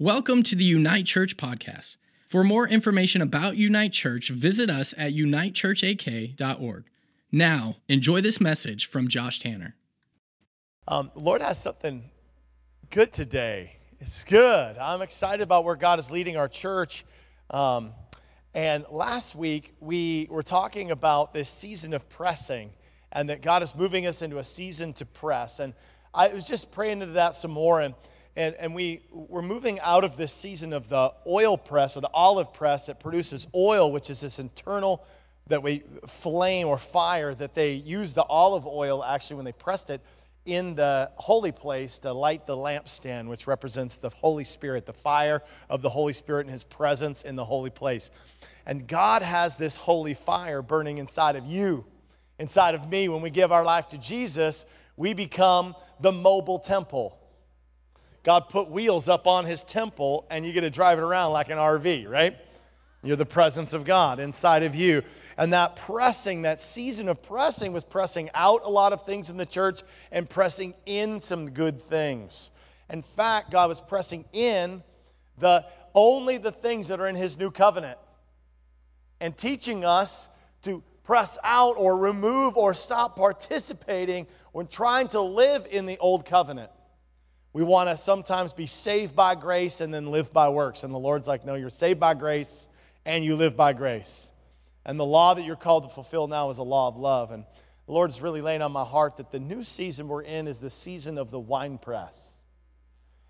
Welcome to the Unite Church podcast. For more information about Unite Church, visit us at unitechurchak.org. Now, enjoy this message from Josh Tanner. Um, Lord has something good today. It's good. I'm excited about where God is leading our church. Um, and last week, we were talking about this season of pressing and that God is moving us into a season to press. And I was just praying into that some more. And and, and we, we're moving out of this season of the oil press or the olive press that produces oil, which is this internal that we flame or fire that they use the olive oil actually when they pressed it in the holy place to light the lampstand, which represents the Holy Spirit, the fire of the Holy Spirit and His presence in the holy place. And God has this holy fire burning inside of you, inside of me. When we give our life to Jesus, we become the mobile temple. God put wheels up on his temple and you get to drive it around like an RV, right? You're the presence of God inside of you. And that pressing, that season of pressing, was pressing out a lot of things in the church and pressing in some good things. In fact, God was pressing in the only the things that are in his new covenant and teaching us to press out or remove or stop participating when trying to live in the old covenant. We want to sometimes be saved by grace and then live by works. And the Lord's like, no, you're saved by grace and you live by grace. And the law that you're called to fulfill now is a law of love. And the Lord's really laying on my heart that the new season we're in is the season of the wine press.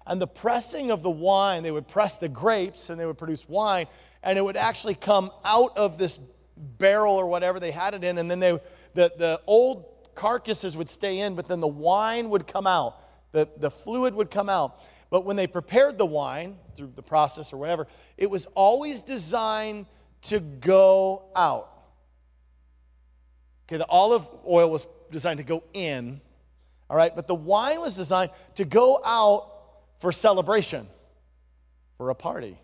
And the pressing of the wine, they would press the grapes and they would produce wine, and it would actually come out of this barrel or whatever they had it in, and then they, the, the old carcasses would stay in, but then the wine would come out the, the fluid would come out. But when they prepared the wine through the process or whatever, it was always designed to go out. Okay, the olive oil was designed to go in, all right, but the wine was designed to go out for celebration, for a party.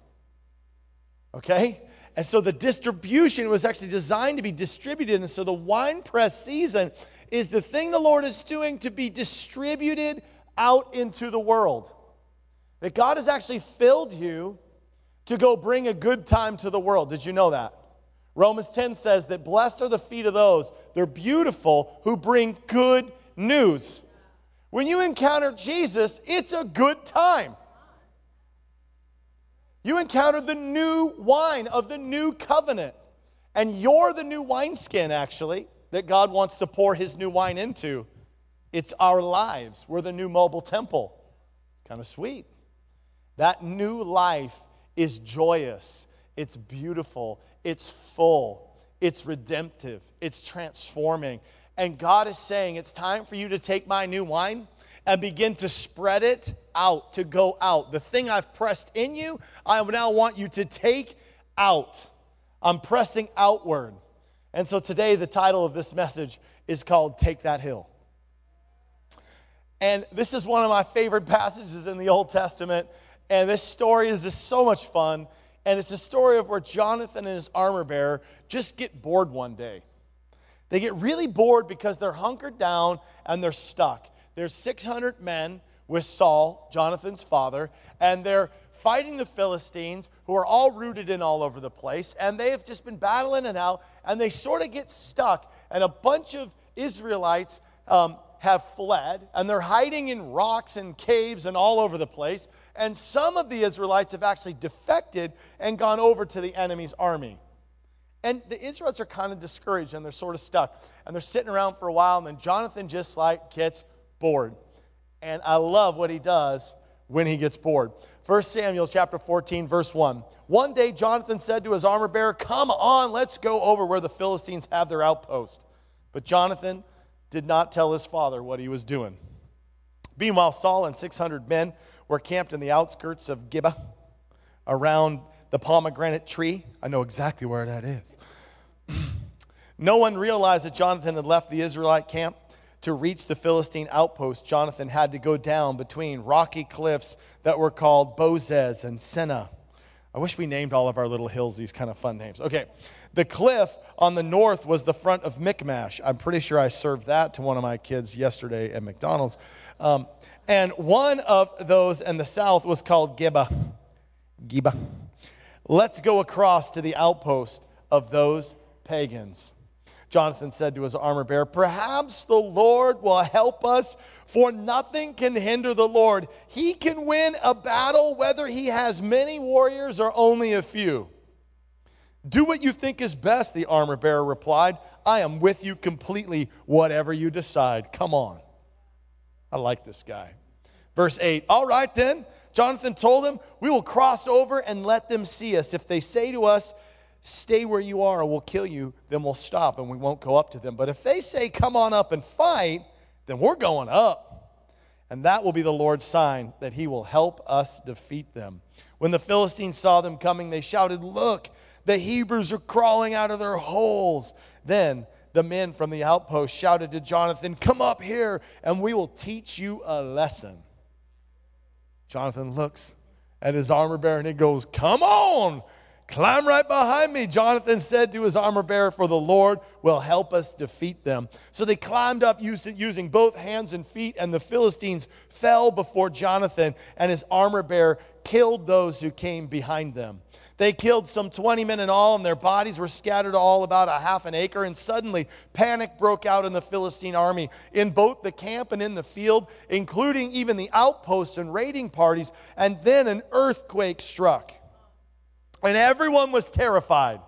Okay? And so the distribution was actually designed to be distributed. And so the wine press season is the thing the Lord is doing to be distributed out into the world. That God has actually filled you to go bring a good time to the world. Did you know that? Romans 10 says that blessed are the feet of those, they're beautiful, who bring good news. When you encounter Jesus, it's a good time. You encounter the new wine of the new covenant. And you're the new wineskin, actually, that God wants to pour his new wine into. It's our lives. We're the new mobile temple. Kind of sweet. That new life is joyous, it's beautiful, it's full, it's redemptive, it's transforming. And God is saying, It's time for you to take my new wine and begin to spread it out, to go out. The thing I've pressed in you, I now want you to take out. I'm pressing outward. And so today, the title of this message is called Take That Hill. And this is one of my favorite passages in the Old Testament. And this story is just so much fun. And it's a story of where Jonathan and his armor bearer just get bored one day. They get really bored because they're hunkered down and they're stuck. There's 600 men with Saul, Jonathan's father, and they're fighting the Philistines who are all rooted in all over the place. And they have just been battling it out and they sort of get stuck. And a bunch of Israelites um, have fled, and they're hiding in rocks and caves and all over the place. And some of the Israelites have actually defected and gone over to the enemy's army. And the Israelites are kind of discouraged and they're sort of stuck. And they're sitting around for a while, and then Jonathan just like gets bored. And I love what he does when he gets bored. 1 Samuel chapter 14, verse 1. One day Jonathan said to his armor bearer, Come on, let's go over where the Philistines have their outpost. But Jonathan did not tell his father what he was doing. Meanwhile, Saul and 600 men were camped in the outskirts of Gibeah around the pomegranate tree. I know exactly where that is. no one realized that Jonathan had left the Israelite camp. To reach the Philistine outpost, Jonathan had to go down between rocky cliffs that were called Bozez and Senna. I wish we named all of our little hills these kind of fun names. Okay. The cliff on the north was the front of Michmash. I'm pretty sure I served that to one of my kids yesterday at McDonald's. Um, and one of those in the south was called Gibeah. Geba. Let's go across to the outpost of those pagans. Jonathan said to his armor bearer, Perhaps the Lord will help us, for nothing can hinder the Lord. He can win a battle whether he has many warriors or only a few. Do what you think is best, the armor bearer replied. I am with you completely, whatever you decide. Come on. I like this guy. Verse 8 All right then, Jonathan told him, We will cross over and let them see us. If they say to us, Stay where you are or we'll kill you, then we'll stop and we won't go up to them. But if they say, Come on up and fight, then we're going up. And that will be the Lord's sign that he will help us defeat them. When the Philistines saw them coming, they shouted, Look, the Hebrews are crawling out of their holes. Then the men from the outpost shouted to Jonathan, Come up here and we will teach you a lesson. Jonathan looks at his armor bearer and he goes, Come on, Climb right behind me, Jonathan said to his armor bearer, for the Lord will help us defeat them. So they climbed up using both hands and feet, and the Philistines fell before Jonathan, and his armor bearer killed those who came behind them. They killed some 20 men in all, and their bodies were scattered all about a half an acre. And suddenly, panic broke out in the Philistine army, in both the camp and in the field, including even the outposts and raiding parties. And then an earthquake struck and everyone was terrified.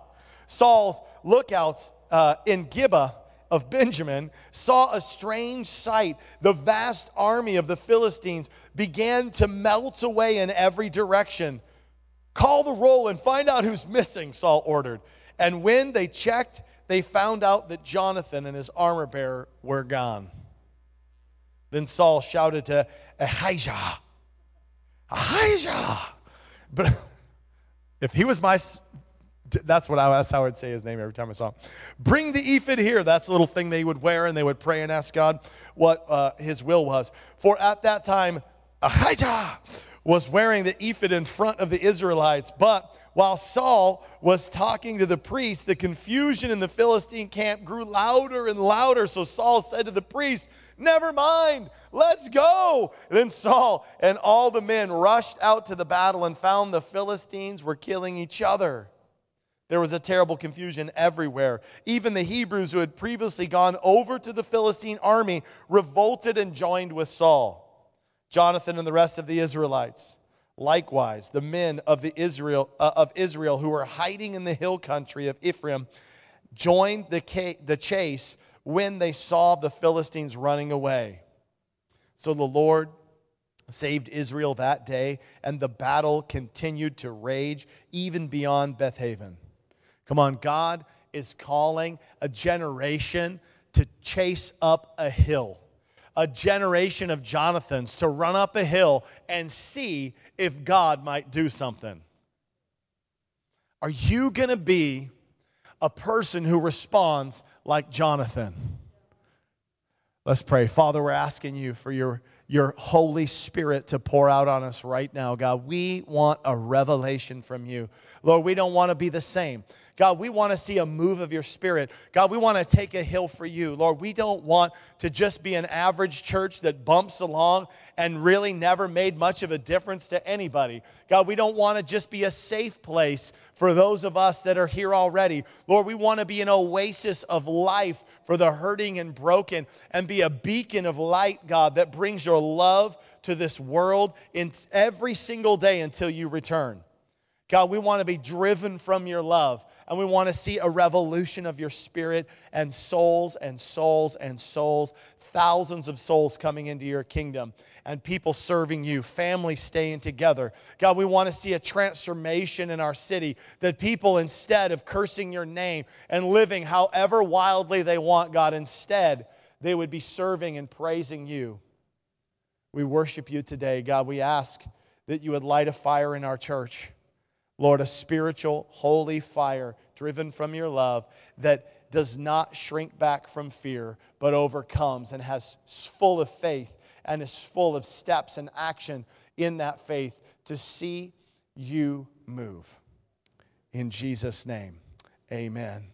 Saul's lookouts uh, in Gibeah of Benjamin saw a strange sight. The vast army of the Philistines began to melt away in every direction. Call the roll and find out who's missing, Saul ordered. And when they checked, they found out that Jonathan and his armor bearer were gone. Then Saul shouted to Ahijah, Ahijah. But if he was my, that's what I, that's how I would say his name every time I saw him. Bring the ephod here. That's the little thing they would wear, and they would pray and ask God what uh, his will was. For at that time, Ahijah was wearing the ephod in front of the Israelites. But while Saul was talking to the priest, the confusion in the Philistine camp grew louder and louder. So Saul said to the priest, Never mind, let's go. then Saul and all the men rushed out to the battle and found the Philistines were killing each other. There was a terrible confusion everywhere. Even the Hebrews who had previously gone over to the Philistine army revolted and joined with Saul. Jonathan and the rest of the Israelites. Likewise, the men of, the Israel, uh, of Israel who were hiding in the hill country of Ephraim joined the, ca- the chase when they saw the Philistines running away. So the Lord saved Israel that day, and the battle continued to rage even beyond Bethaven. Come on, God is calling a generation to chase up a hill, a generation of Jonathans to run up a hill and see if God might do something. Are you going to be a person who responds like Jonathan. Let's pray. Father, we're asking you for your, your Holy Spirit to pour out on us right now, God. We want a revelation from you. Lord, we don't want to be the same. God, we want to see a move of your spirit. God, we want to take a hill for you. Lord, we don't want to just be an average church that bumps along and really never made much of a difference to anybody. God, we don't want to just be a safe place for those of us that are here already. Lord, we want to be an oasis of life for the hurting and broken and be a beacon of light, God, that brings your love to this world in every single day until you return. God, we want to be driven from your love and we want to see a revolution of your spirit and souls and souls and souls, thousands of souls coming into your kingdom and people serving you, families staying together. God, we want to see a transformation in our city that people, instead of cursing your name and living however wildly they want, God, instead, they would be serving and praising you. We worship you today, God. We ask that you would light a fire in our church Lord, a spiritual, holy fire driven from your love that does not shrink back from fear, but overcomes and has full of faith and is full of steps and action in that faith to see you move. In Jesus' name, amen.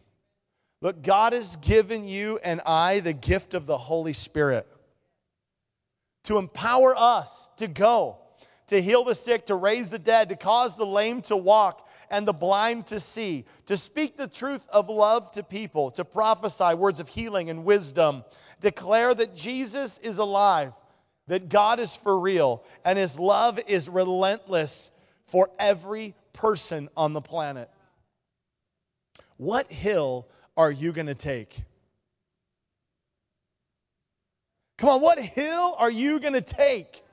Look, God has given you and I the gift of the Holy Spirit to empower us to go to heal the sick, to raise the dead, to cause the lame to walk and the blind to see, to speak the truth of love to people, to prophesy words of healing and wisdom, declare that Jesus is alive, that God is for real, and his love is relentless for every person on the planet. What hill are you going to take? Come on, what hill are you going to take?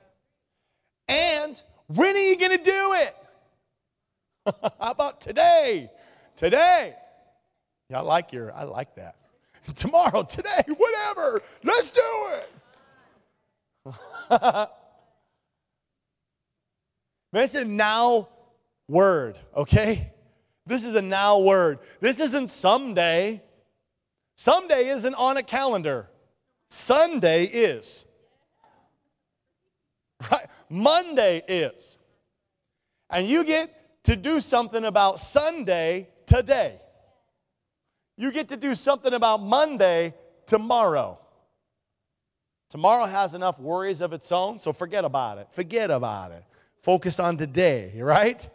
And when are you going to do it? How about today? Today. Yeah, I like your, I like that. Tomorrow, today, whatever. Let's do it. this is a now word, okay? This is a now word. This isn't someday. Someday isn't on a calendar. Sunday is. Monday is. And you get to do something about Sunday today. You get to do something about Monday tomorrow. Tomorrow has enough worries of its own, so forget about it. Forget about it. Focus on today, right?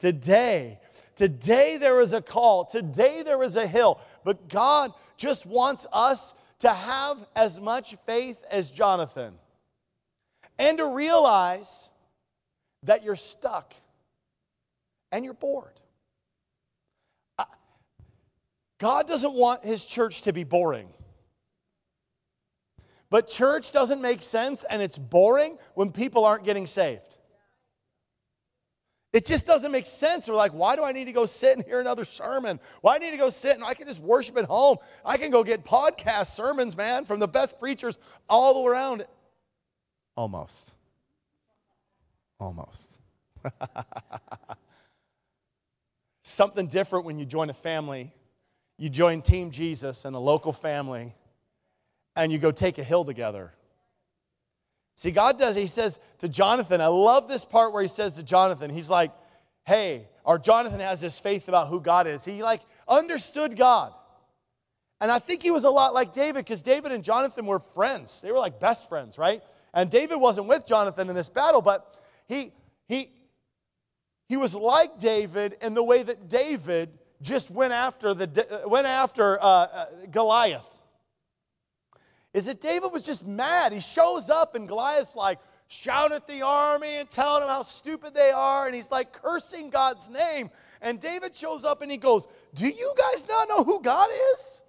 Today. Today there is a call. Today there is a hill. But God just wants us to have as much faith as Jonathan and to realize that you're stuck and you're bored. Uh, God doesn't want his church to be boring. But church doesn't make sense and it's boring when people aren't getting saved. It just doesn't make sense. We're like, why do I need to go sit and hear another sermon? Why do I need to go sit and I can just worship at home? I can go get podcast sermons, man, from the best preachers all around. Almost. Almost. Something different when you join a family. You join Team Jesus and a local family, and you go take a hill together. See, God does, He says to Jonathan, I love this part where He says to Jonathan, He's like, hey, or Jonathan has this faith about who God is. He like understood God. And I think he was a lot like David because David and Jonathan were friends. They were like best friends, right? And David wasn't with Jonathan in this battle, but he he he was like David in the way that David just went after the went after uh, uh, Goliath is that David was just mad. He shows up and Goliath's like shouting at the army and telling them how stupid they are. And he's like cursing God's name. And David shows up and he goes, Do you guys not know who God is?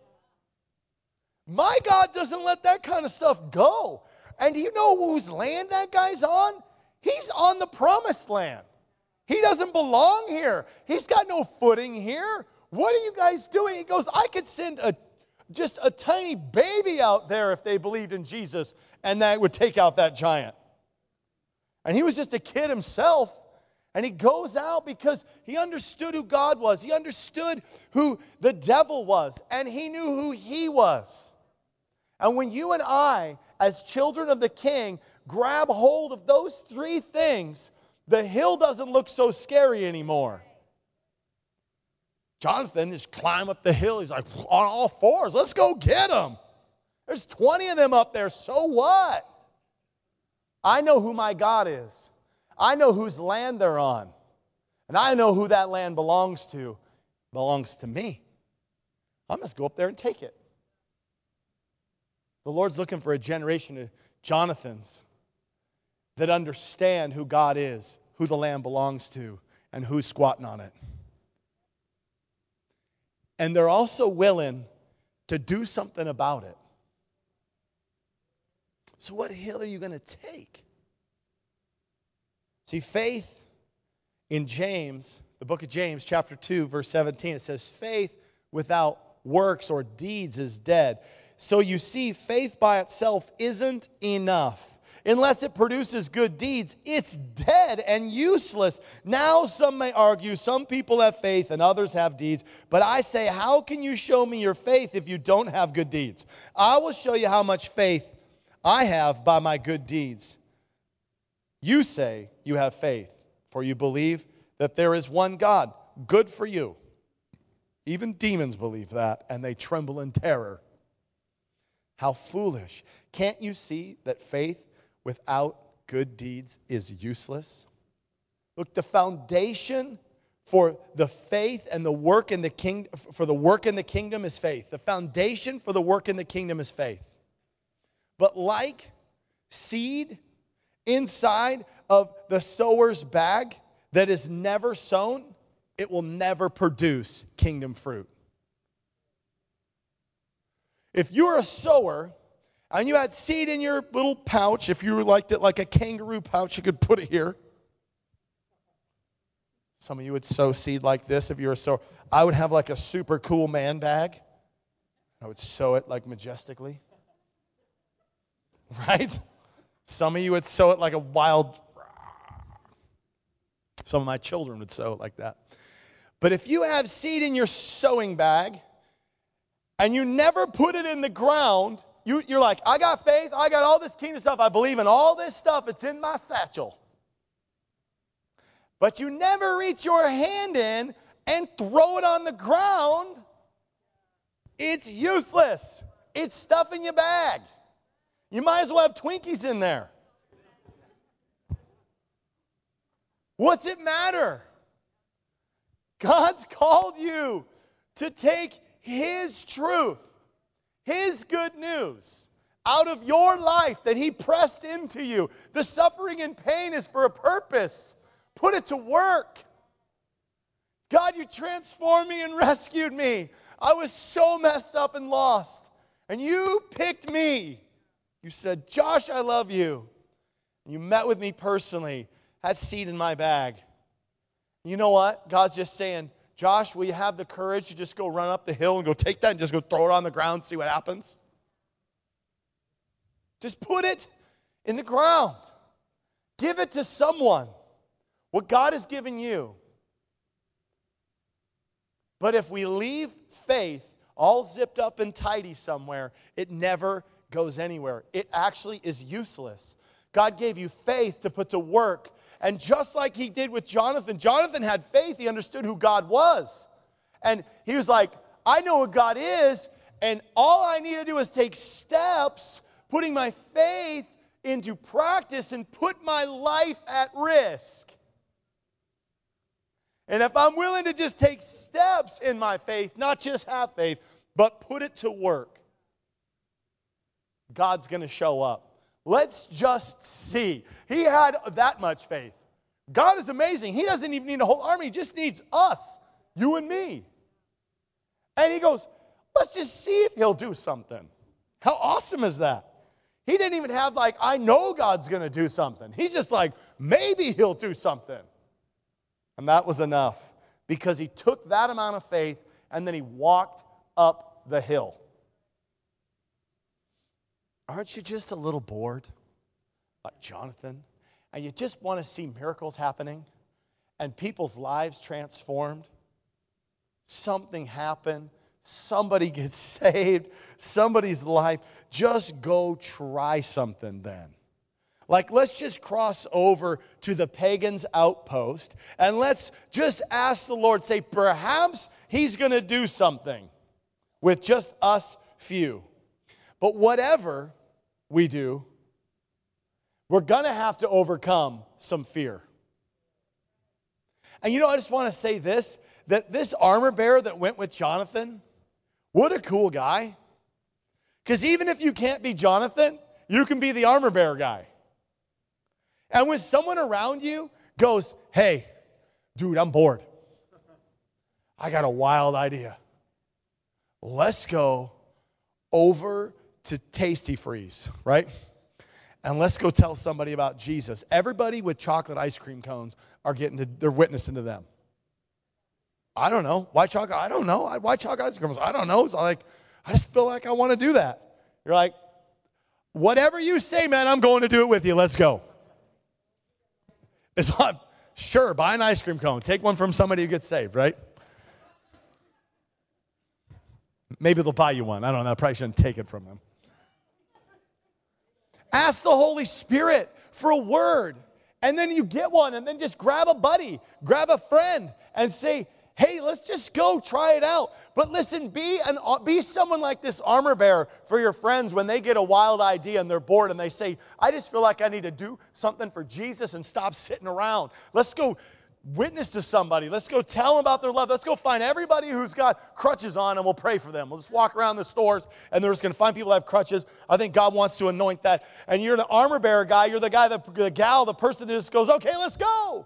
My God doesn't let that kind of stuff go. And do you know whose land that guy's on? He's on the promised land. He doesn't belong here. He's got no footing here. What are you guys doing? He goes, I could send a just a tiny baby out there if they believed in Jesus, and that would take out that giant. And he was just a kid himself. And he goes out because he understood who God was. He understood who the devil was. And he knew who he was. And when you and I, as children of the king, grab hold of those three things, the hill doesn't look so scary anymore. Jonathan just climb up the hill. He's like, on all fours, let's go get them. There's 20 of them up there. So what? I know who my God is. I know whose land they're on. And I know who that land belongs to. Belongs to me. I'm just go up there and take it. The Lord's looking for a generation of Jonathans that understand who God is, who the land belongs to, and who's squatting on it and they're also willing to do something about it. So, what hill are you going to take? See, faith in James, the book of James, chapter 2, verse 17, it says, Faith without works or deeds is dead. So, you see, faith by itself isn't enough unless it produces good deeds, it's dead and useless. Now, some may argue some people have faith and others have deeds, but I say, how can you show me your faith if you don't have good deeds? I will show you how much faith I have by my good deeds. You say you have faith, for you believe that there is one God. Good for you. Even demons believe that, and they tremble in terror. How foolish. Can't you see that faith without good deeds is useless? Look, the foundation for the faith and the work in the king for the work in the kingdom is faith. The foundation for the work in the kingdom is faith. But like seed inside of the sower's bag that is never sown, it will never produce kingdom fruit. If you're a sower and you had seed in your little pouch, if you liked it like a kangaroo pouch, you could put it here. Some of you would sow seed like this if you were a sower. I would have like a super cool man bag. I would sow it like majestically. Right? Some of you would sow it like a wild. Some of my children would sow it like that. But if you have seed in your sowing bag and you never put it in the ground, you, are like, I got faith, I got all this kingdom stuff, I believe in all this stuff, it's in my satchel but you never reach your hand in and throw it on the ground, it's useless. It's stuff in your bag. You might as well have Twinkies in there. What's it matter? God's called you to take His truth, His good news out of your life that He pressed into you. The suffering and pain is for a purpose. Put it to work. God, you transformed me and rescued me. I was so messed up and lost. And you picked me. You said, Josh, I love you. And you met with me personally, had seed in my bag. You know what? God's just saying, Josh, will you have the courage to just go run up the hill and go take that and just go throw it on the ground, see what happens? Just put it in the ground. Give it to someone. What God has given you. But if we leave faith all zipped up and tidy somewhere, it never goes anywhere. It actually is useless. God gave you faith to put to work. And just like he did with Jonathan, Jonathan had faith. He understood who God was. And he was like, I know what God is, and all I need to do is take steps, putting my faith into practice and put my life at risk. And if I'm willing to just take steps in my faith, not just have faith, but put it to work, God's going to show up. Let's just see. He had that much faith. God is amazing. He doesn't even need a whole army, he just needs us, you and me. And he goes, let's just see if he'll do something. How awesome is that? He didn't even have, like, I know God's going to do something. He's just like, maybe he'll do something. And that was enough because he took that amount of faith and then he walked up the hill. Aren't you just a little bored, like Jonathan? And you just want to see miracles happening and people's lives transformed? Something happened, somebody gets saved, somebody's life. Just go try something then. Like, let's just cross over to the pagan's outpost and let's just ask the Lord, say, perhaps He's going to do something with just us few. But whatever we do, we're going to have to overcome some fear. And you know, I just want to say this that this armor bearer that went with Jonathan, what a cool guy. Because even if you can't be Jonathan, you can be the armor bearer guy. And when someone around you goes, hey, dude, I'm bored. I got a wild idea. Let's go over to Tastee-Freez, right? And let's go tell somebody about Jesus. Everybody with chocolate ice cream cones are getting to, they're witnessing to them. I don't know. Why chocolate? I don't know. Why chocolate ice cream? I don't know. So like, I just feel like I want to do that. You're like, whatever you say, man, I'm going to do it with you. Let's go. It's not, sure, buy an ice cream cone. Take one from somebody who gets saved, right? Maybe they'll buy you one. I don't know. I probably shouldn't take it from them. Ask the Holy Spirit for a word, and then you get one, and then just grab a buddy, grab a friend, and say, hey, let's just go try it out. But listen, be, an, be someone like this armor bearer for your friends when they get a wild idea and they're bored and they say, I just feel like I need to do something for Jesus and stop sitting around. Let's go witness to somebody. Let's go tell them about their love. Let's go find everybody who's got crutches on and we'll pray for them. We'll just walk around the stores and they're just going to find people that have crutches. I think God wants to anoint that. And you're the armor bearer guy. You're the guy, the, the gal, the person that just goes, okay, let's go.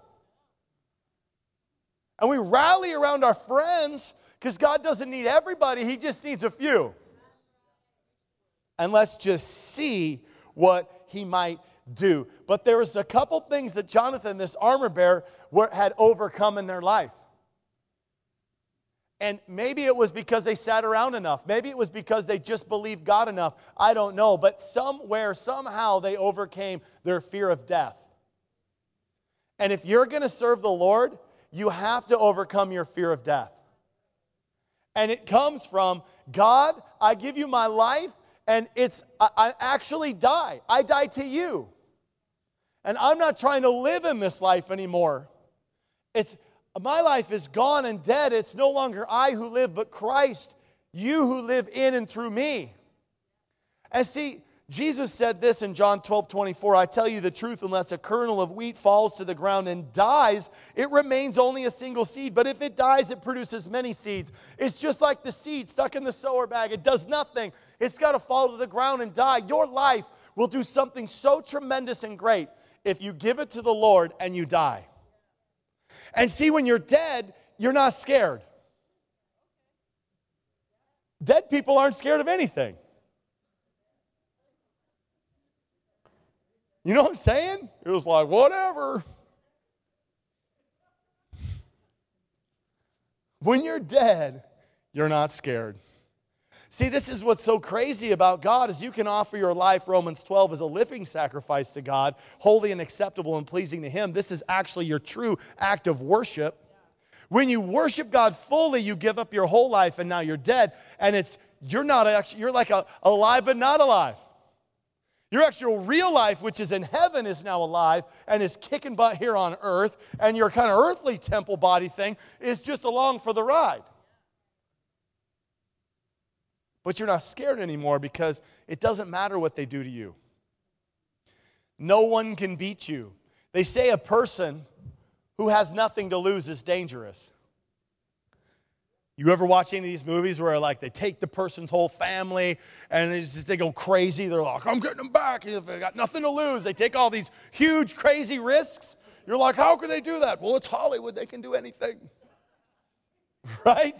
And we rally around our friends because God doesn't need everybody, He just needs a few. And let's just see what He might do. But there was a couple things that Jonathan, this armor bearer, had overcome in their life. And maybe it was because they sat around enough. Maybe it was because they just believed God enough. I don't know. But somewhere, somehow, they overcame their fear of death. And if you're going to serve the Lord, you have to overcome your fear of death. And it comes from God, I give you my life, and it's, I, I actually die. I die to you. And I'm not trying to live in this life anymore. It's my life is gone and dead. It's no longer I who live, but Christ, you who live in and through me. And see, Jesus said this in John 12 24 I tell you the truth, unless a kernel of wheat falls to the ground and dies, it remains only a single seed. But if it dies, it produces many seeds. It's just like the seed stuck in the sower bag, it does nothing. It's got to fall to the ground and die. Your life will do something so tremendous and great if you give it to the Lord and you die. And see, when you're dead, you're not scared. Dead people aren't scared of anything. You know what I'm saying? It was like, whatever. When you're dead, you're not scared. See, this is what's so crazy about God is you can offer your life, Romans 12, as a living sacrifice to God, holy and acceptable and pleasing to Him. This is actually your true act of worship. When you worship God fully, you give up your whole life and now you're dead. And it's you're not actually, you're like a, alive but not alive. Your actual real life, which is in heaven, is now alive and is kicking butt here on earth. And your kind of earthly temple body thing is just along for the ride. But you're not scared anymore because it doesn't matter what they do to you. No one can beat you. They say a person who has nothing to lose is dangerous. You ever watch any of these movies where like they take the person's whole family and they just they go crazy? They're like, I'm getting them back. They got nothing to lose. They take all these huge, crazy risks. You're like, how could they do that? Well, it's Hollywood. They can do anything. Right?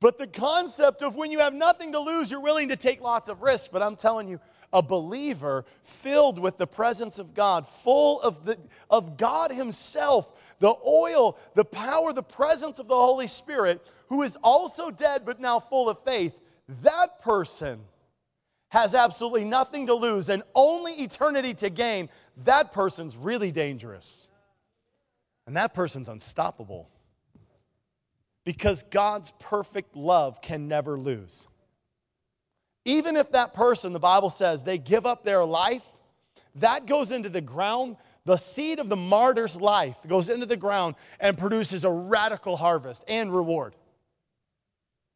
But the concept of when you have nothing to lose, you're willing to take lots of risks. But I'm telling you, a believer filled with the presence of God, full of, the, of God Himself, the oil, the power, the presence of the Holy Spirit, who is also dead but now full of faith, that person has absolutely nothing to lose and only eternity to gain. That person's really dangerous. And that person's unstoppable because God's perfect love can never lose. Even if that person, the Bible says, they give up their life, that goes into the ground. The seed of the martyr's life goes into the ground and produces a radical harvest and reward.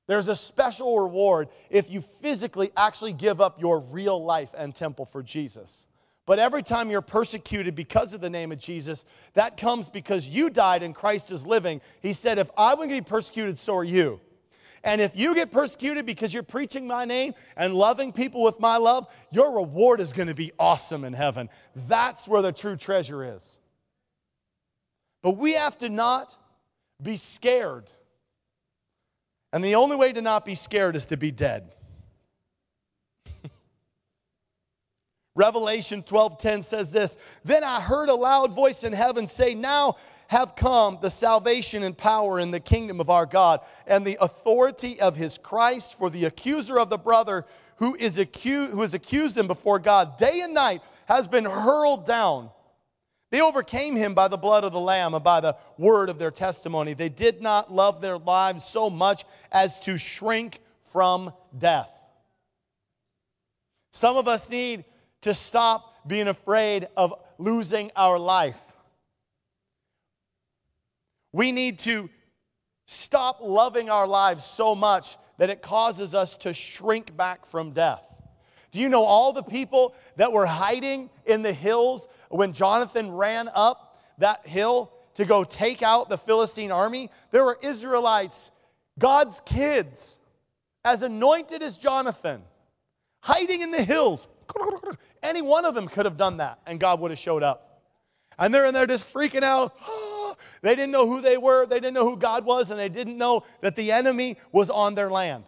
There's a special reward if you physically actually give up your real life and temple for Jesus. But every time you're persecuted because of the name of Jesus, that comes because you died and Christ is living. He said, If I'm going to be persecuted, so are you. And if you get persecuted because you're preaching my name and loving people with my love, your reward is going to be awesome in heaven. That's where the true treasure is. But we have to not be scared. And the only way to not be scared is to be dead. Revelation 12:10 says this, "Then I heard a loud voice in heaven say, now have come the salvation and power in the kingdom of our God and the authority of his Christ for the accuser of the brother who is accused who has accused him before God day and night has been hurled down." They overcame him by the blood of the Lamb and by the word of their testimony. They did not love their lives so much as to shrink from death. Some of us need to stop being afraid of losing our life. We need to stop loving our lives so much that it causes us to shrink back from death. Do you know all the people that were hiding in the hills when Jonathan ran up that hill to go take out the Philistine army? There were Israelites, God's kids, as anointed as Jonathan, hiding in the hills. Any one of them could have done that, and God would have showed up. And they're in there just freaking out. They didn't know who they were, they didn't know who God was, and they didn't know that the enemy was on their land.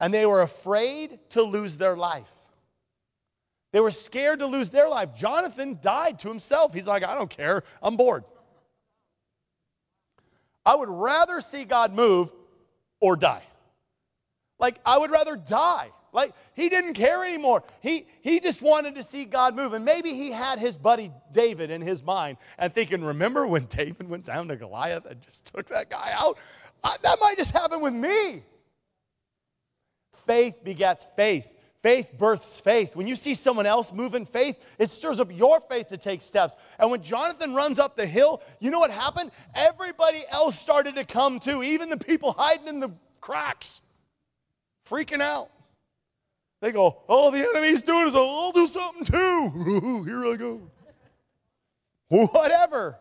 And they were afraid to lose their life. They were scared to lose their life. Jonathan died to himself. He's like, I don't care, I'm bored. I would rather see God move or die. Like, I would rather die like he didn't care anymore. He, he just wanted to see God move. And maybe he had his buddy David in his mind and thinking, remember when David went down to Goliath and just took that guy out? I, that might just happen with me. Faith begets faith. Faith births faith. When you see someone else move in faith, it stirs up your faith to take steps. And when Jonathan runs up the hill, you know what happened? Everybody else started to come too, even the people hiding in the cracks, freaking out. They go, oh, the enemy's doing it, so I'll do something too. Here I go. Whatever.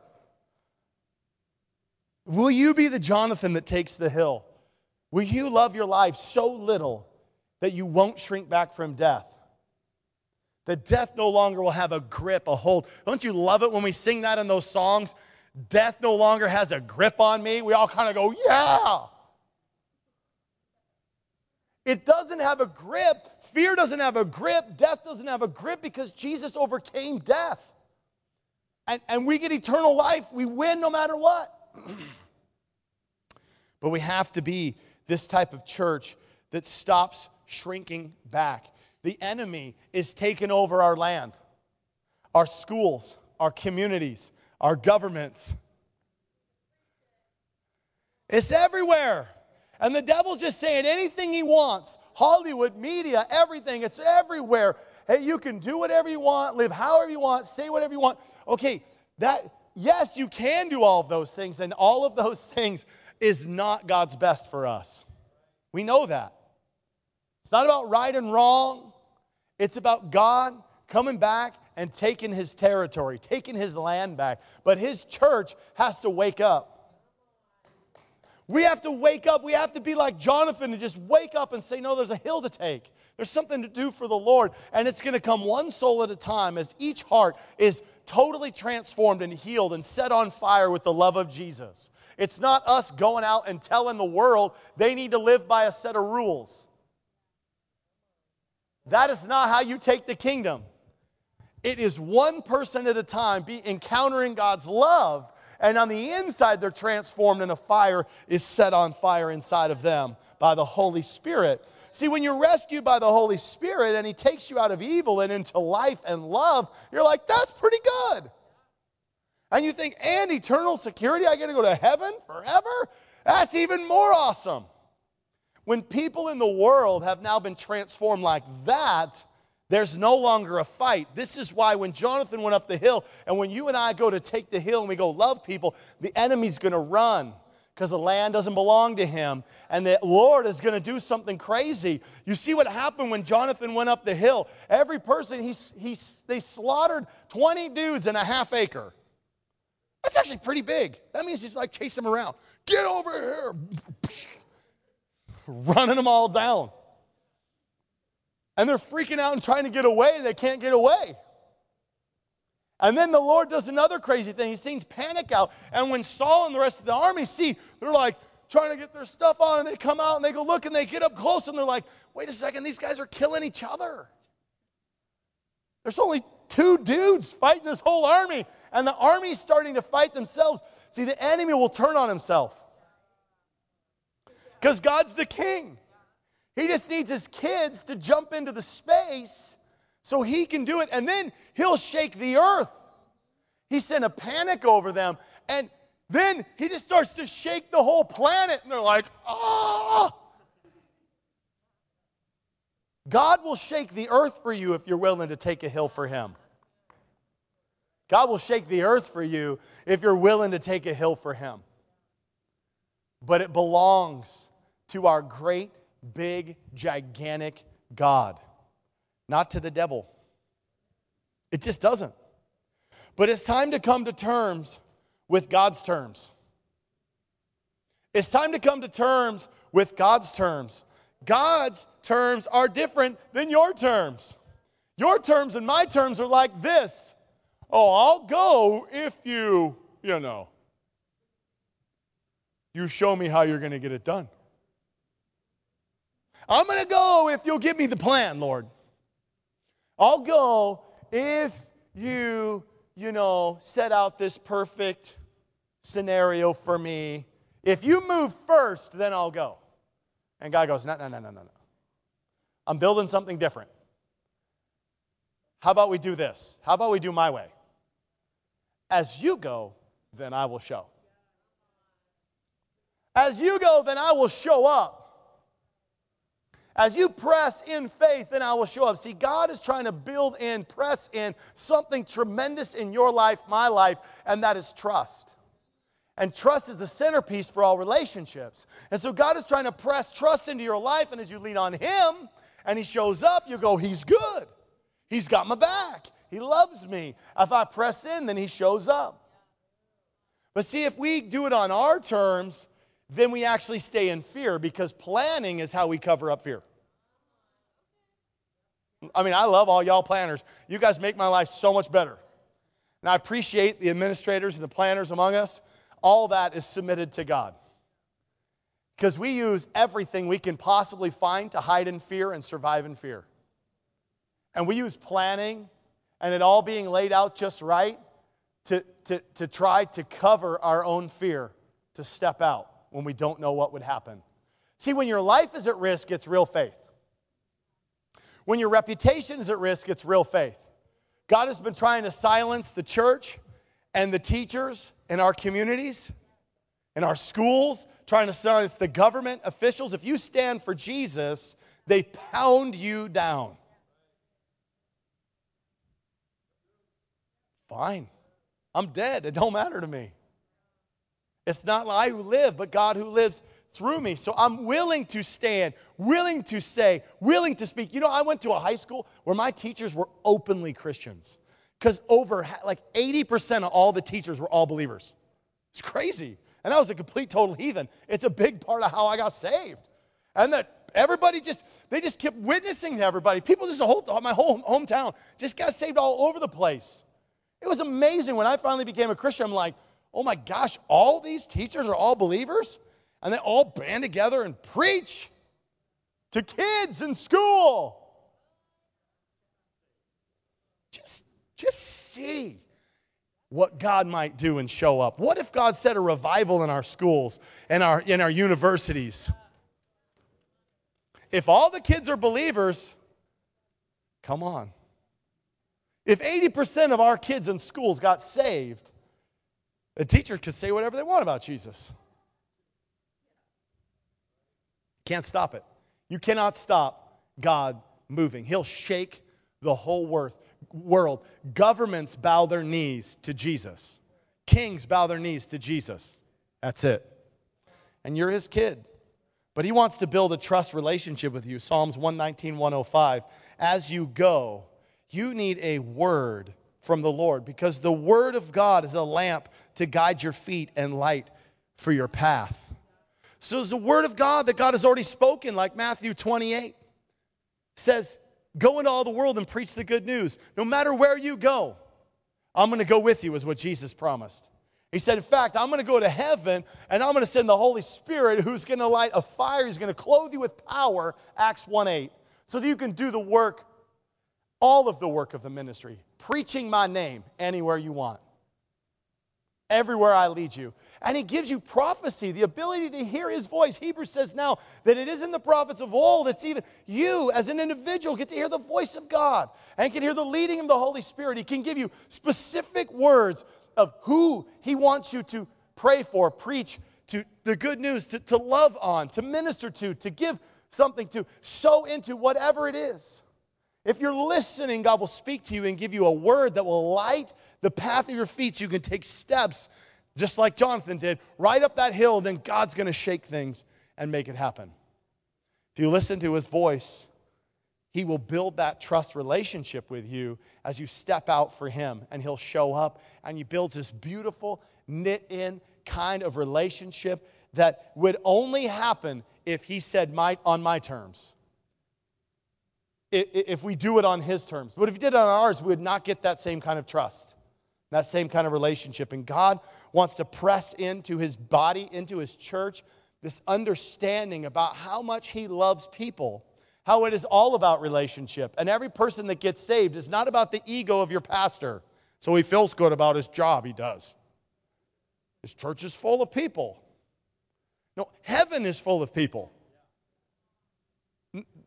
Will you be the Jonathan that takes the hill? Will you love your life so little that you won't shrink back from death? That death no longer will have a grip, a hold. Don't you love it when we sing that in those songs? Death no longer has a grip on me. We all kind of go, yeah. It doesn't have a grip. Fear doesn't have a grip. Death doesn't have a grip because Jesus overcame death. And, and we get eternal life. We win no matter what. but we have to be this type of church that stops shrinking back. The enemy is taking over our land, our schools, our communities, our governments. It's everywhere. And the devil's just saying anything he wants. Hollywood, media, everything, it's everywhere. Hey, you can do whatever you want, live however you want, say whatever you want. Okay, that, yes, you can do all of those things, and all of those things is not God's best for us. We know that. It's not about right and wrong, it's about God coming back and taking his territory, taking his land back. But his church has to wake up. We have to wake up. We have to be like Jonathan and just wake up and say, No, there's a hill to take. There's something to do for the Lord. And it's going to come one soul at a time as each heart is totally transformed and healed and set on fire with the love of Jesus. It's not us going out and telling the world they need to live by a set of rules. That is not how you take the kingdom. It is one person at a time be encountering God's love and on the inside they're transformed and a fire is set on fire inside of them by the Holy Spirit. See, when you're rescued by the Holy Spirit and He takes you out of evil and into life and love, you're like, that's pretty good. And you think, and eternal security, I get to go to heaven forever? That's even more awesome. When people in the world have now been transformed like that, there's no longer a fight. This is why when Jonathan went up the hill, and when you and I go to take the hill and we go love people, the enemy's going to run because the land doesn't belong to him. And the Lord is going to do something crazy. You see what happened when Jonathan went up the hill? Every person, he, he, they slaughtered 20 dudes in a half acre. That's actually pretty big. That means he's like chasing them around. Get over here. Running them all down and they're freaking out and trying to get away. They can't get away. And then the Lord does another crazy thing. He sends panic out. And when Saul and the rest of the army see, they're like trying to get their stuff on, and they come out and they go look and they get up close and they're like, wait a second, these guys are killing each other. There's only two dudes fighting this whole army, and the army's starting to fight themselves. See, the enemy will turn on himself because God's the king. He just needs his kids to jump into the space so he can do it, and then he'll shake the earth. He sent a panic over them, and then he just starts to shake the whole planet, and they're like, ah. God will shake the earth for you if you're willing to take a hill for him. God will shake the earth for you if you're willing to take a hill for him. but it belongs to our great, big, gigantic God, not to the devil. It just doesn't. But it's time to come to terms with God's terms. It's time to come to terms with God's terms. God's terms are different than your terms. Your terms and my terms are like this Oh, I'll go if you, you know, you show me how you're going to get it done. I'm going to go if you'll give me the plan, Lord. I'll go if you, you know, set out this perfect scenario for me. If you move first, then I'll go. And God goes, no, no, no, no, no, no. I'm building something different. How about we do this? How about we do my way? As you go, then I will show. As you go, then I will show up. As you press in faith, then I will show up. See, God is trying to build in, press in something tremendous in your life, my life, and that is trust. And trust is the centerpiece for all relationships. And so God is trying to press trust into your life, and as you lean on Him and He shows up, you go, He's good. He's got my back. He loves me. If I press in, then He shows up. But see, if we do it on our terms, then we actually stay in fear because planning is how we cover up fear. I mean, I love all y'all planners. You guys make my life so much better. And I appreciate the administrators and the planners among us. All that is submitted to God. Because we use everything we can possibly find to hide in fear and survive in fear. And we use planning and it all being laid out just right to, to, to try to cover our own fear to step out when we don't know what would happen. See, when your life is at risk, it's real faith. When your reputation is at risk, it's real faith. God has been trying to silence the church and the teachers in our communities, in our schools, trying to silence the government officials. If you stand for Jesus, they pound you down. Fine. I'm dead. It don't matter to me. It's not I who live, but God who lives through me. So I'm willing to stand, willing to say, willing to speak. You know, I went to a high school where my teachers were openly Christians because over like 80% of all the teachers were all believers. It's crazy. And I was a complete total heathen. It's a big part of how I got saved. And that everybody just, they just kept witnessing to everybody. People just, whole, my whole hometown just got saved all over the place. It was amazing when I finally became a Christian. I'm like, oh my gosh, all these teachers are all believers? And they all band together and preach to kids in school. Just, just see what God might do and show up. What if God set a revival in our schools and our, in our universities? If all the kids are believers, come on. If 80% of our kids in schools got saved, the teachers could say whatever they want about Jesus. Can't stop it. You cannot stop God moving. He'll shake the whole world. Governments bow their knees to Jesus. Kings bow their knees to Jesus. That's it. And you're his kid. But he wants to build a trust relationship with you. Psalms 119, 105. As you go, you need a word from the Lord because the word of God is a lamp to guide your feet and light for your path. So it's the word of God that God has already spoken, like Matthew 28 says, Go into all the world and preach the good news. No matter where you go, I'm going to go with you, is what Jesus promised. He said, In fact, I'm going to go to heaven and I'm going to send the Holy Spirit who's going to light a fire. He's going to clothe you with power, Acts 1 8, so that you can do the work, all of the work of the ministry, preaching my name anywhere you want everywhere I lead you. And he gives you prophecy, the ability to hear his voice. Hebrews says now that it isn't the prophets of old, it's even you as an individual get to hear the voice of God and can hear the leading of the Holy Spirit. He can give you specific words of who he wants you to pray for, preach, to the good news, to, to love on, to minister to, to give something to, sow into, whatever it is. If you're listening, God will speak to you and give you a word that will light the path of your feet so you can take steps just like Jonathan did, right up that hill, then God's going to shake things and make it happen. If you listen to his voice, he will build that trust relationship with you as you step out for him, and he'll show up and he builds this beautiful, knit in kind of relationship that would only happen if he said, my, on my terms. If we do it on his terms. But if he did it on ours, we would not get that same kind of trust, that same kind of relationship. And God wants to press into his body, into his church, this understanding about how much he loves people, how it is all about relationship. And every person that gets saved is not about the ego of your pastor. So he feels good about his job, he does. His church is full of people. No, heaven is full of people.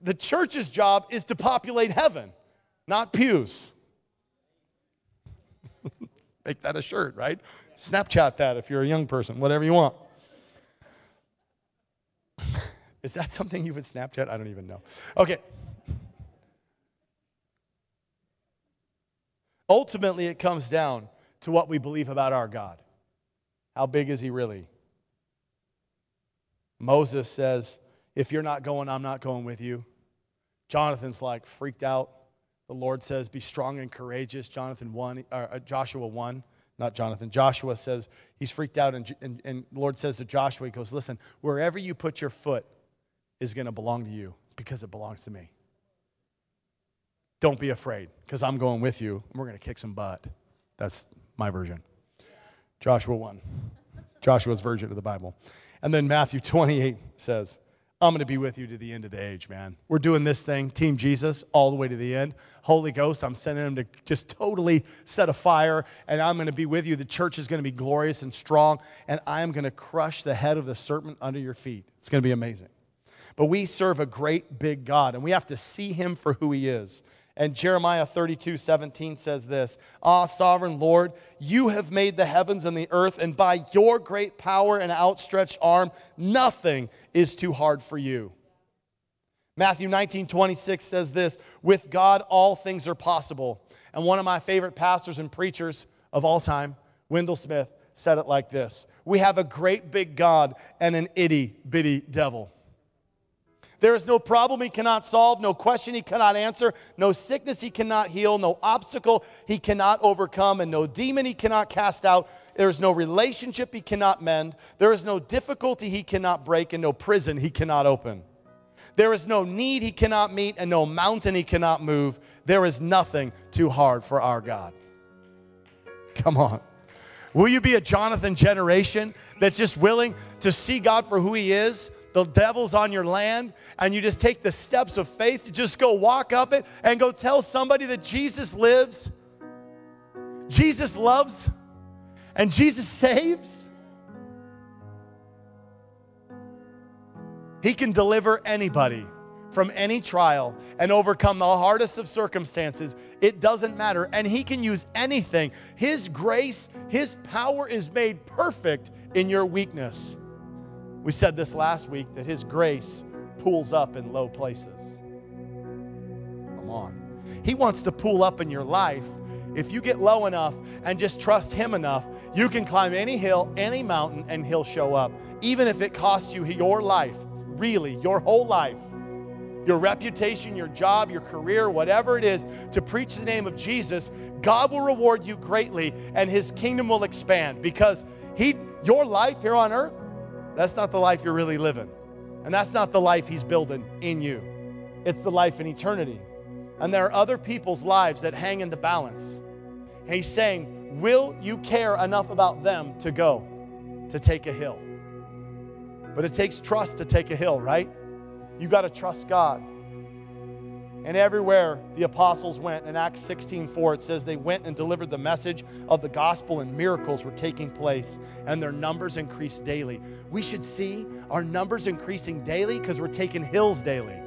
The church's job is to populate heaven, not pews. Make that a shirt, right? Snapchat that if you're a young person, whatever you want. Is that something you would Snapchat? I don't even know. Okay. Ultimately, it comes down to what we believe about our God. How big is he really? Moses says, If you're not going, I'm not going with you. Jonathan's like freaked out. The Lord says, Be strong and courageous. Jonathan 1, uh, Joshua 1, not Jonathan. Joshua says, He's freaked out. And, and, and the Lord says to Joshua, He goes, Listen, wherever you put your foot is going to belong to you because it belongs to me. Don't be afraid because I'm going with you and we're going to kick some butt. That's my version. Joshua 1. Joshua's version of the Bible. And then Matthew 28 says, I'm going to be with you to the end of the age, man. We're doing this thing, Team Jesus, all the way to the end. Holy Ghost, I'm sending him to just totally set a fire, and I'm going to be with you. The church is going to be glorious and strong, and I am going to crush the head of the serpent under your feet. It's going to be amazing. But we serve a great big God, and we have to see him for who he is. And Jeremiah 32 17 says this Ah, sovereign Lord, you have made the heavens and the earth, and by your great power and outstretched arm, nothing is too hard for you. Matthew 19 26 says this With God, all things are possible. And one of my favorite pastors and preachers of all time, Wendell Smith, said it like this We have a great big God and an itty bitty devil. There is no problem he cannot solve, no question he cannot answer, no sickness he cannot heal, no obstacle he cannot overcome, and no demon he cannot cast out. There is no relationship he cannot mend. There is no difficulty he cannot break, and no prison he cannot open. There is no need he cannot meet, and no mountain he cannot move. There is nothing too hard for our God. Come on. Will you be a Jonathan generation that's just willing to see God for who he is? The devil's on your land, and you just take the steps of faith to just go walk up it and go tell somebody that Jesus lives, Jesus loves, and Jesus saves. He can deliver anybody from any trial and overcome the hardest of circumstances. It doesn't matter. And He can use anything. His grace, His power is made perfect in your weakness. We said this last week that His grace pulls up in low places. Come on. He wants to pull up in your life. If you get low enough and just trust Him enough, you can climb any hill, any mountain, and He'll show up. Even if it costs you your life, really, your whole life, your reputation, your job, your career, whatever it is, to preach the name of Jesus, God will reward you greatly and His kingdom will expand because He, your life here on earth, that's not the life you're really living. And that's not the life He's building in you. It's the life in eternity. And there are other people's lives that hang in the balance. And He's saying, Will you care enough about them to go to take a hill? But it takes trust to take a hill, right? You got to trust God. And everywhere the apostles went, in Acts 16 4, it says they went and delivered the message of the gospel, and miracles were taking place, and their numbers increased daily. We should see our numbers increasing daily because we're taking hills daily.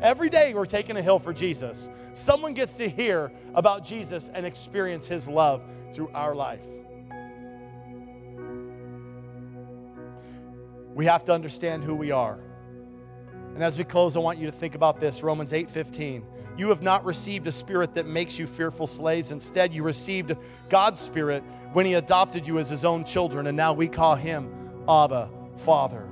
Every day we're taking a hill for Jesus. Someone gets to hear about Jesus and experience his love through our life. We have to understand who we are. And as we close, I want you to think about this Romans 8 15. You have not received a spirit that makes you fearful slaves. Instead, you received God's spirit, when he adopted you as his own children, and now we call him Abba, Father.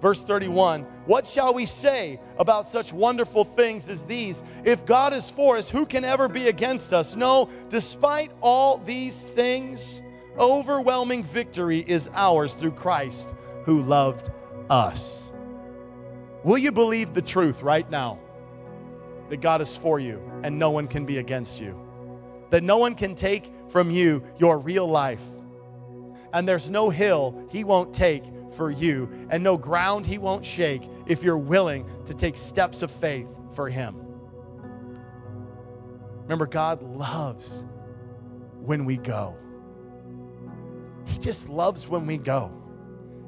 Verse 31 What shall we say about such wonderful things as these? If God is for us, who can ever be against us? No, despite all these things, overwhelming victory is ours through Christ who loved us. Will you believe the truth right now that God is for you and no one can be against you? That no one can take from you your real life. And there's no hill he won't take for you, and no ground he won't shake if you're willing to take steps of faith for him. Remember, God loves when we go. He just loves when we go.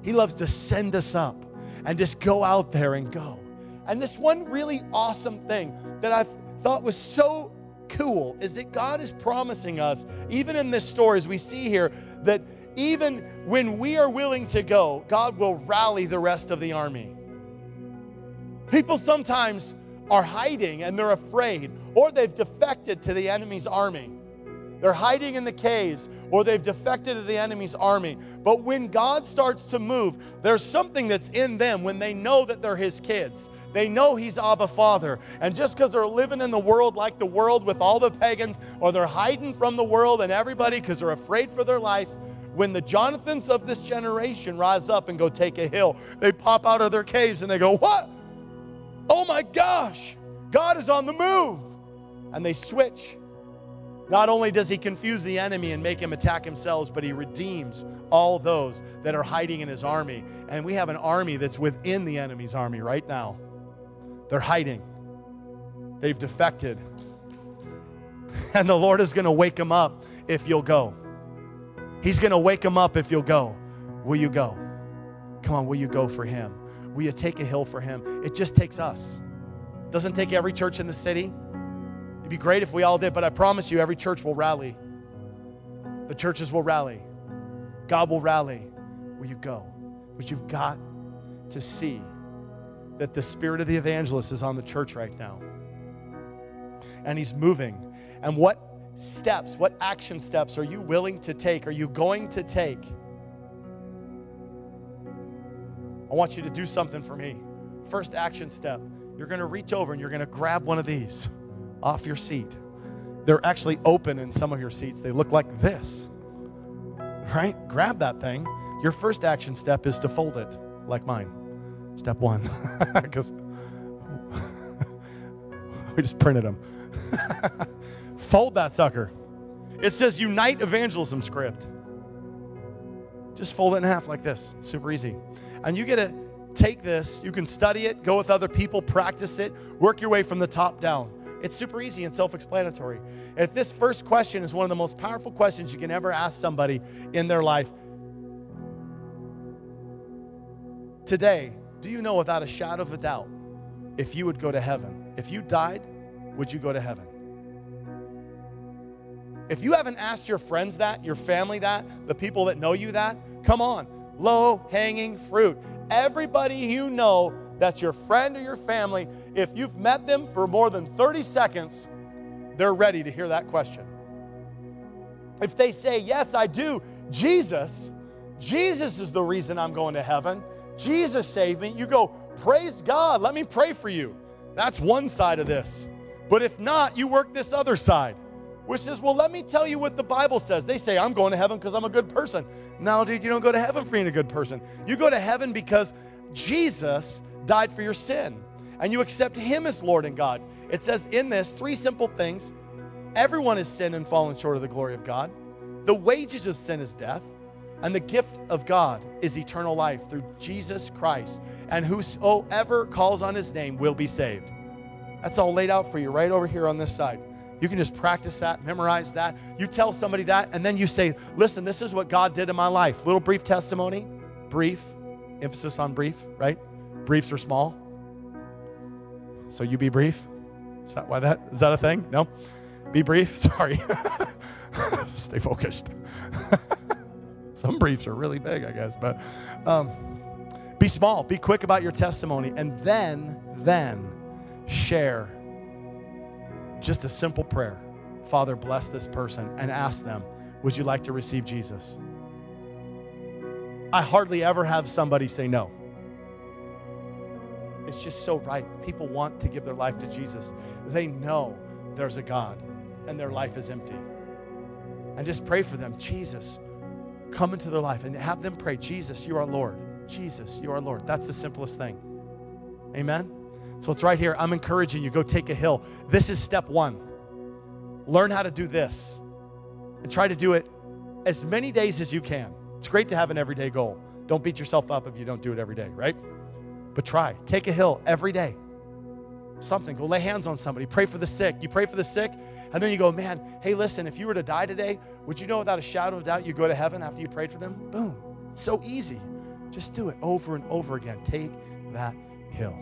He loves to send us up and just go out there and go. And this one really awesome thing that I thought was so cool is that God is promising us, even in this story, as we see here, that even when we are willing to go, God will rally the rest of the army. People sometimes are hiding and they're afraid, or they've defected to the enemy's army. They're hiding in the caves, or they've defected to the enemy's army. But when God starts to move, there's something that's in them when they know that they're His kids. They know He's Abba Father. And just because they're living in the world like the world with all the pagans, or they're hiding from the world and everybody because they're afraid for their life, when the Jonathans of this generation rise up and go take a hill, they pop out of their caves and they go, What? Oh my gosh, God is on the move. And they switch. Not only does he confuse the enemy and make him attack himself, but he redeems all those that are hiding in his army. And we have an army that's within the enemy's army right now. They're hiding, they've defected. And the Lord is going to wake them up if you'll go. He's going to wake them up if you'll go. Will you go? Come on, will you go for him? Will you take a hill for him? It just takes us. Doesn't take every church in the city. It'd be great if we all did, but I promise you, every church will rally. The churches will rally. God will rally. Will you go? But you've got to see that the spirit of the evangelist is on the church right now. And he's moving. And what steps, what action steps are you willing to take? Are you going to take? I want you to do something for me. First action step you're going to reach over and you're going to grab one of these off your seat. They're actually open in some of your seats, they look like this. Right? Grab that thing. Your first action step is to fold it, like mine. Step one, because we just printed them. Fold that sucker. It says Unite Evangelism script. Just fold it in half like this. Super easy. And you get to take this, you can study it, go with other people, practice it, work your way from the top down. It's super easy and self explanatory. If this first question is one of the most powerful questions you can ever ask somebody in their life, today, do you know without a shadow of a doubt if you would go to heaven? If you died, would you go to heaven? If you haven't asked your friends that, your family that, the people that know you that, come on. Low hanging fruit. Everybody you know that's your friend or your family, if you've met them for more than 30 seconds, they're ready to hear that question. If they say, Yes, I do, Jesus, Jesus is the reason I'm going to heaven. Jesus saved me. You go, Praise God. Let me pray for you. That's one side of this. But if not, you work this other side which says, Well, let me tell you what the Bible says. They say, I'm going to heaven because I'm a good person. No, dude, you don't go to heaven for being a good person. You go to heaven because Jesus died for your sin and you accept Him as Lord and God. It says in this three simple things everyone has sinned and fallen short of the glory of God. The wages of sin is death, and the gift of God is eternal life through Jesus Christ. And whosoever calls on His name will be saved. That's all laid out for you right over here on this side. You can just practice that, memorize that. You tell somebody that, and then you say, Listen, this is what God did in my life. Little brief testimony, brief, emphasis on brief, right? Briefs are small. So you be brief. Is that why that is that a thing? No? Be brief. Sorry. Stay focused. Some briefs are really big, I guess, but um, be small. Be quick about your testimony, and then, then share just a simple prayer Father, bless this person and ask them, Would you like to receive Jesus? I hardly ever have somebody say no. It's just so right. People want to give their life to Jesus. They know there's a God and their life is empty. And just pray for them. Jesus, come into their life and have them pray, Jesus, you are Lord. Jesus, you are Lord. That's the simplest thing. Amen? So it's right here. I'm encouraging you. Go take a hill. This is step one. Learn how to do this and try to do it as many days as you can. It's great to have an everyday goal. Don't beat yourself up if you don't do it every day, right? But try. Take a hill every day. Something. Go lay hands on somebody. Pray for the sick. You pray for the sick, and then you go, man, hey, listen, if you were to die today, would you know without a shadow of doubt you go to heaven after you prayed for them? Boom. So easy. Just do it over and over again. Take that hill.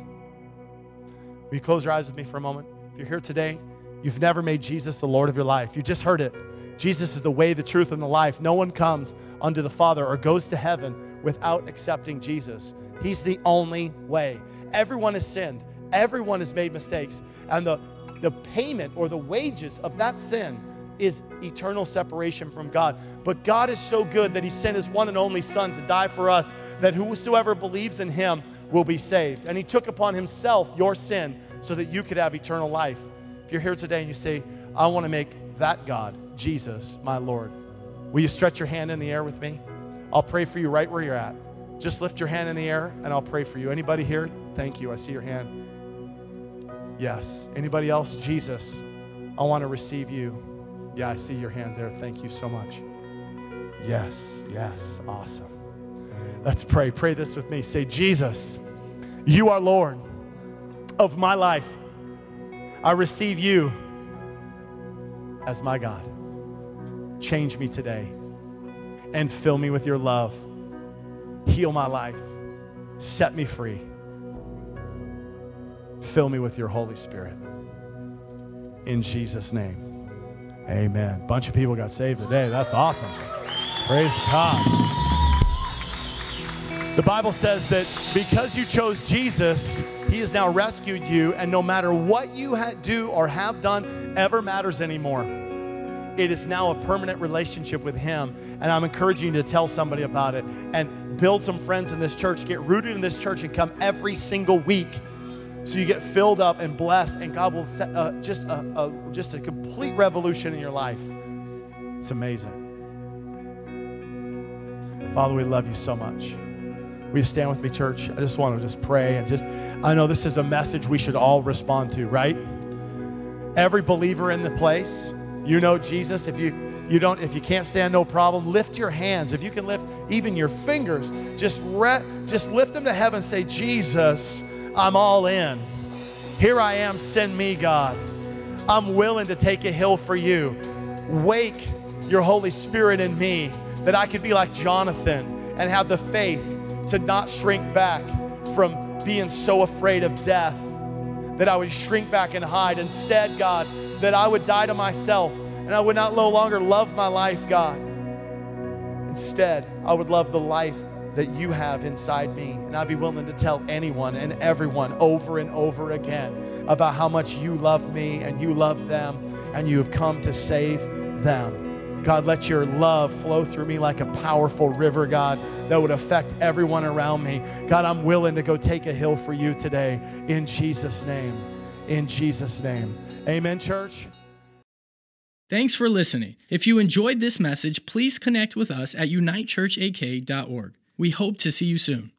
Will you close your eyes with me for a moment? If you're here today, you've never made Jesus the Lord of your life. You just heard it. Jesus is the way, the truth, and the life. No one comes unto the Father or goes to heaven without accepting Jesus. He's the only way. Everyone has sinned, everyone has made mistakes. And the, the payment or the wages of that sin is eternal separation from God. But God is so good that He sent His one and only Son to die for us, that whosoever believes in Him will be saved. And He took upon Himself your sin so that you could have eternal life. If you're here today and you say, I want to make that God, Jesus, my Lord, will you stretch your hand in the air with me? I'll pray for you right where you're at. Just lift your hand in the air and I'll pray for you. Anybody here? Thank you. I see your hand. Yes. Anybody else? Jesus, I want to receive you. Yeah, I see your hand there. Thank you so much. Yes, yes. Awesome. Let's pray. Pray this with me. Say, Jesus, you are Lord of my life. I receive you as my God. Change me today and fill me with your love heal my life, set me free. Fill me with your Holy Spirit. In Jesus' name, amen. Bunch of people got saved today. That's awesome. Praise God. The Bible says that because you chose Jesus, He has now rescued you, and no matter what you do or have done ever matters anymore. It is now a permanent relationship with Him, and I'm encouraging you to tell somebody about it and build some friends in this church, get rooted in this church, and come every single week so you get filled up and blessed, and God will set uh, just a, a, just a complete revolution in your life. It's amazing. Father, we love you so much. You stand with me, church? I just want to just pray and just, I know this is a message we should all respond to, right? Every believer in the place, you know Jesus. If you you don't if you can't stand no problem lift your hands. If you can lift even your fingers just re- just lift them to heaven. Say jesus i'm all in. Here i am. Send me god. I'm willing to take a hill for you. Wake your holy spirit in me that i could be like jonathan and have the faith to not shrink back from being so afraid of death that i would shrink back and hide. Instead god that i would die to myself and I would not no longer love my life, God. Instead, I would love the life that you have inside me. And I'd be willing to tell anyone and everyone over and over again about how much you love me and you love them and you have come to save them. God, let your love flow through me like a powerful river, God, that would affect everyone around me. God, I'm willing to go take a hill for you today in Jesus' name. In Jesus' name. Amen, church. Thanks for listening. If you enjoyed this message, please connect with us at unitechurchak.org. We hope to see you soon.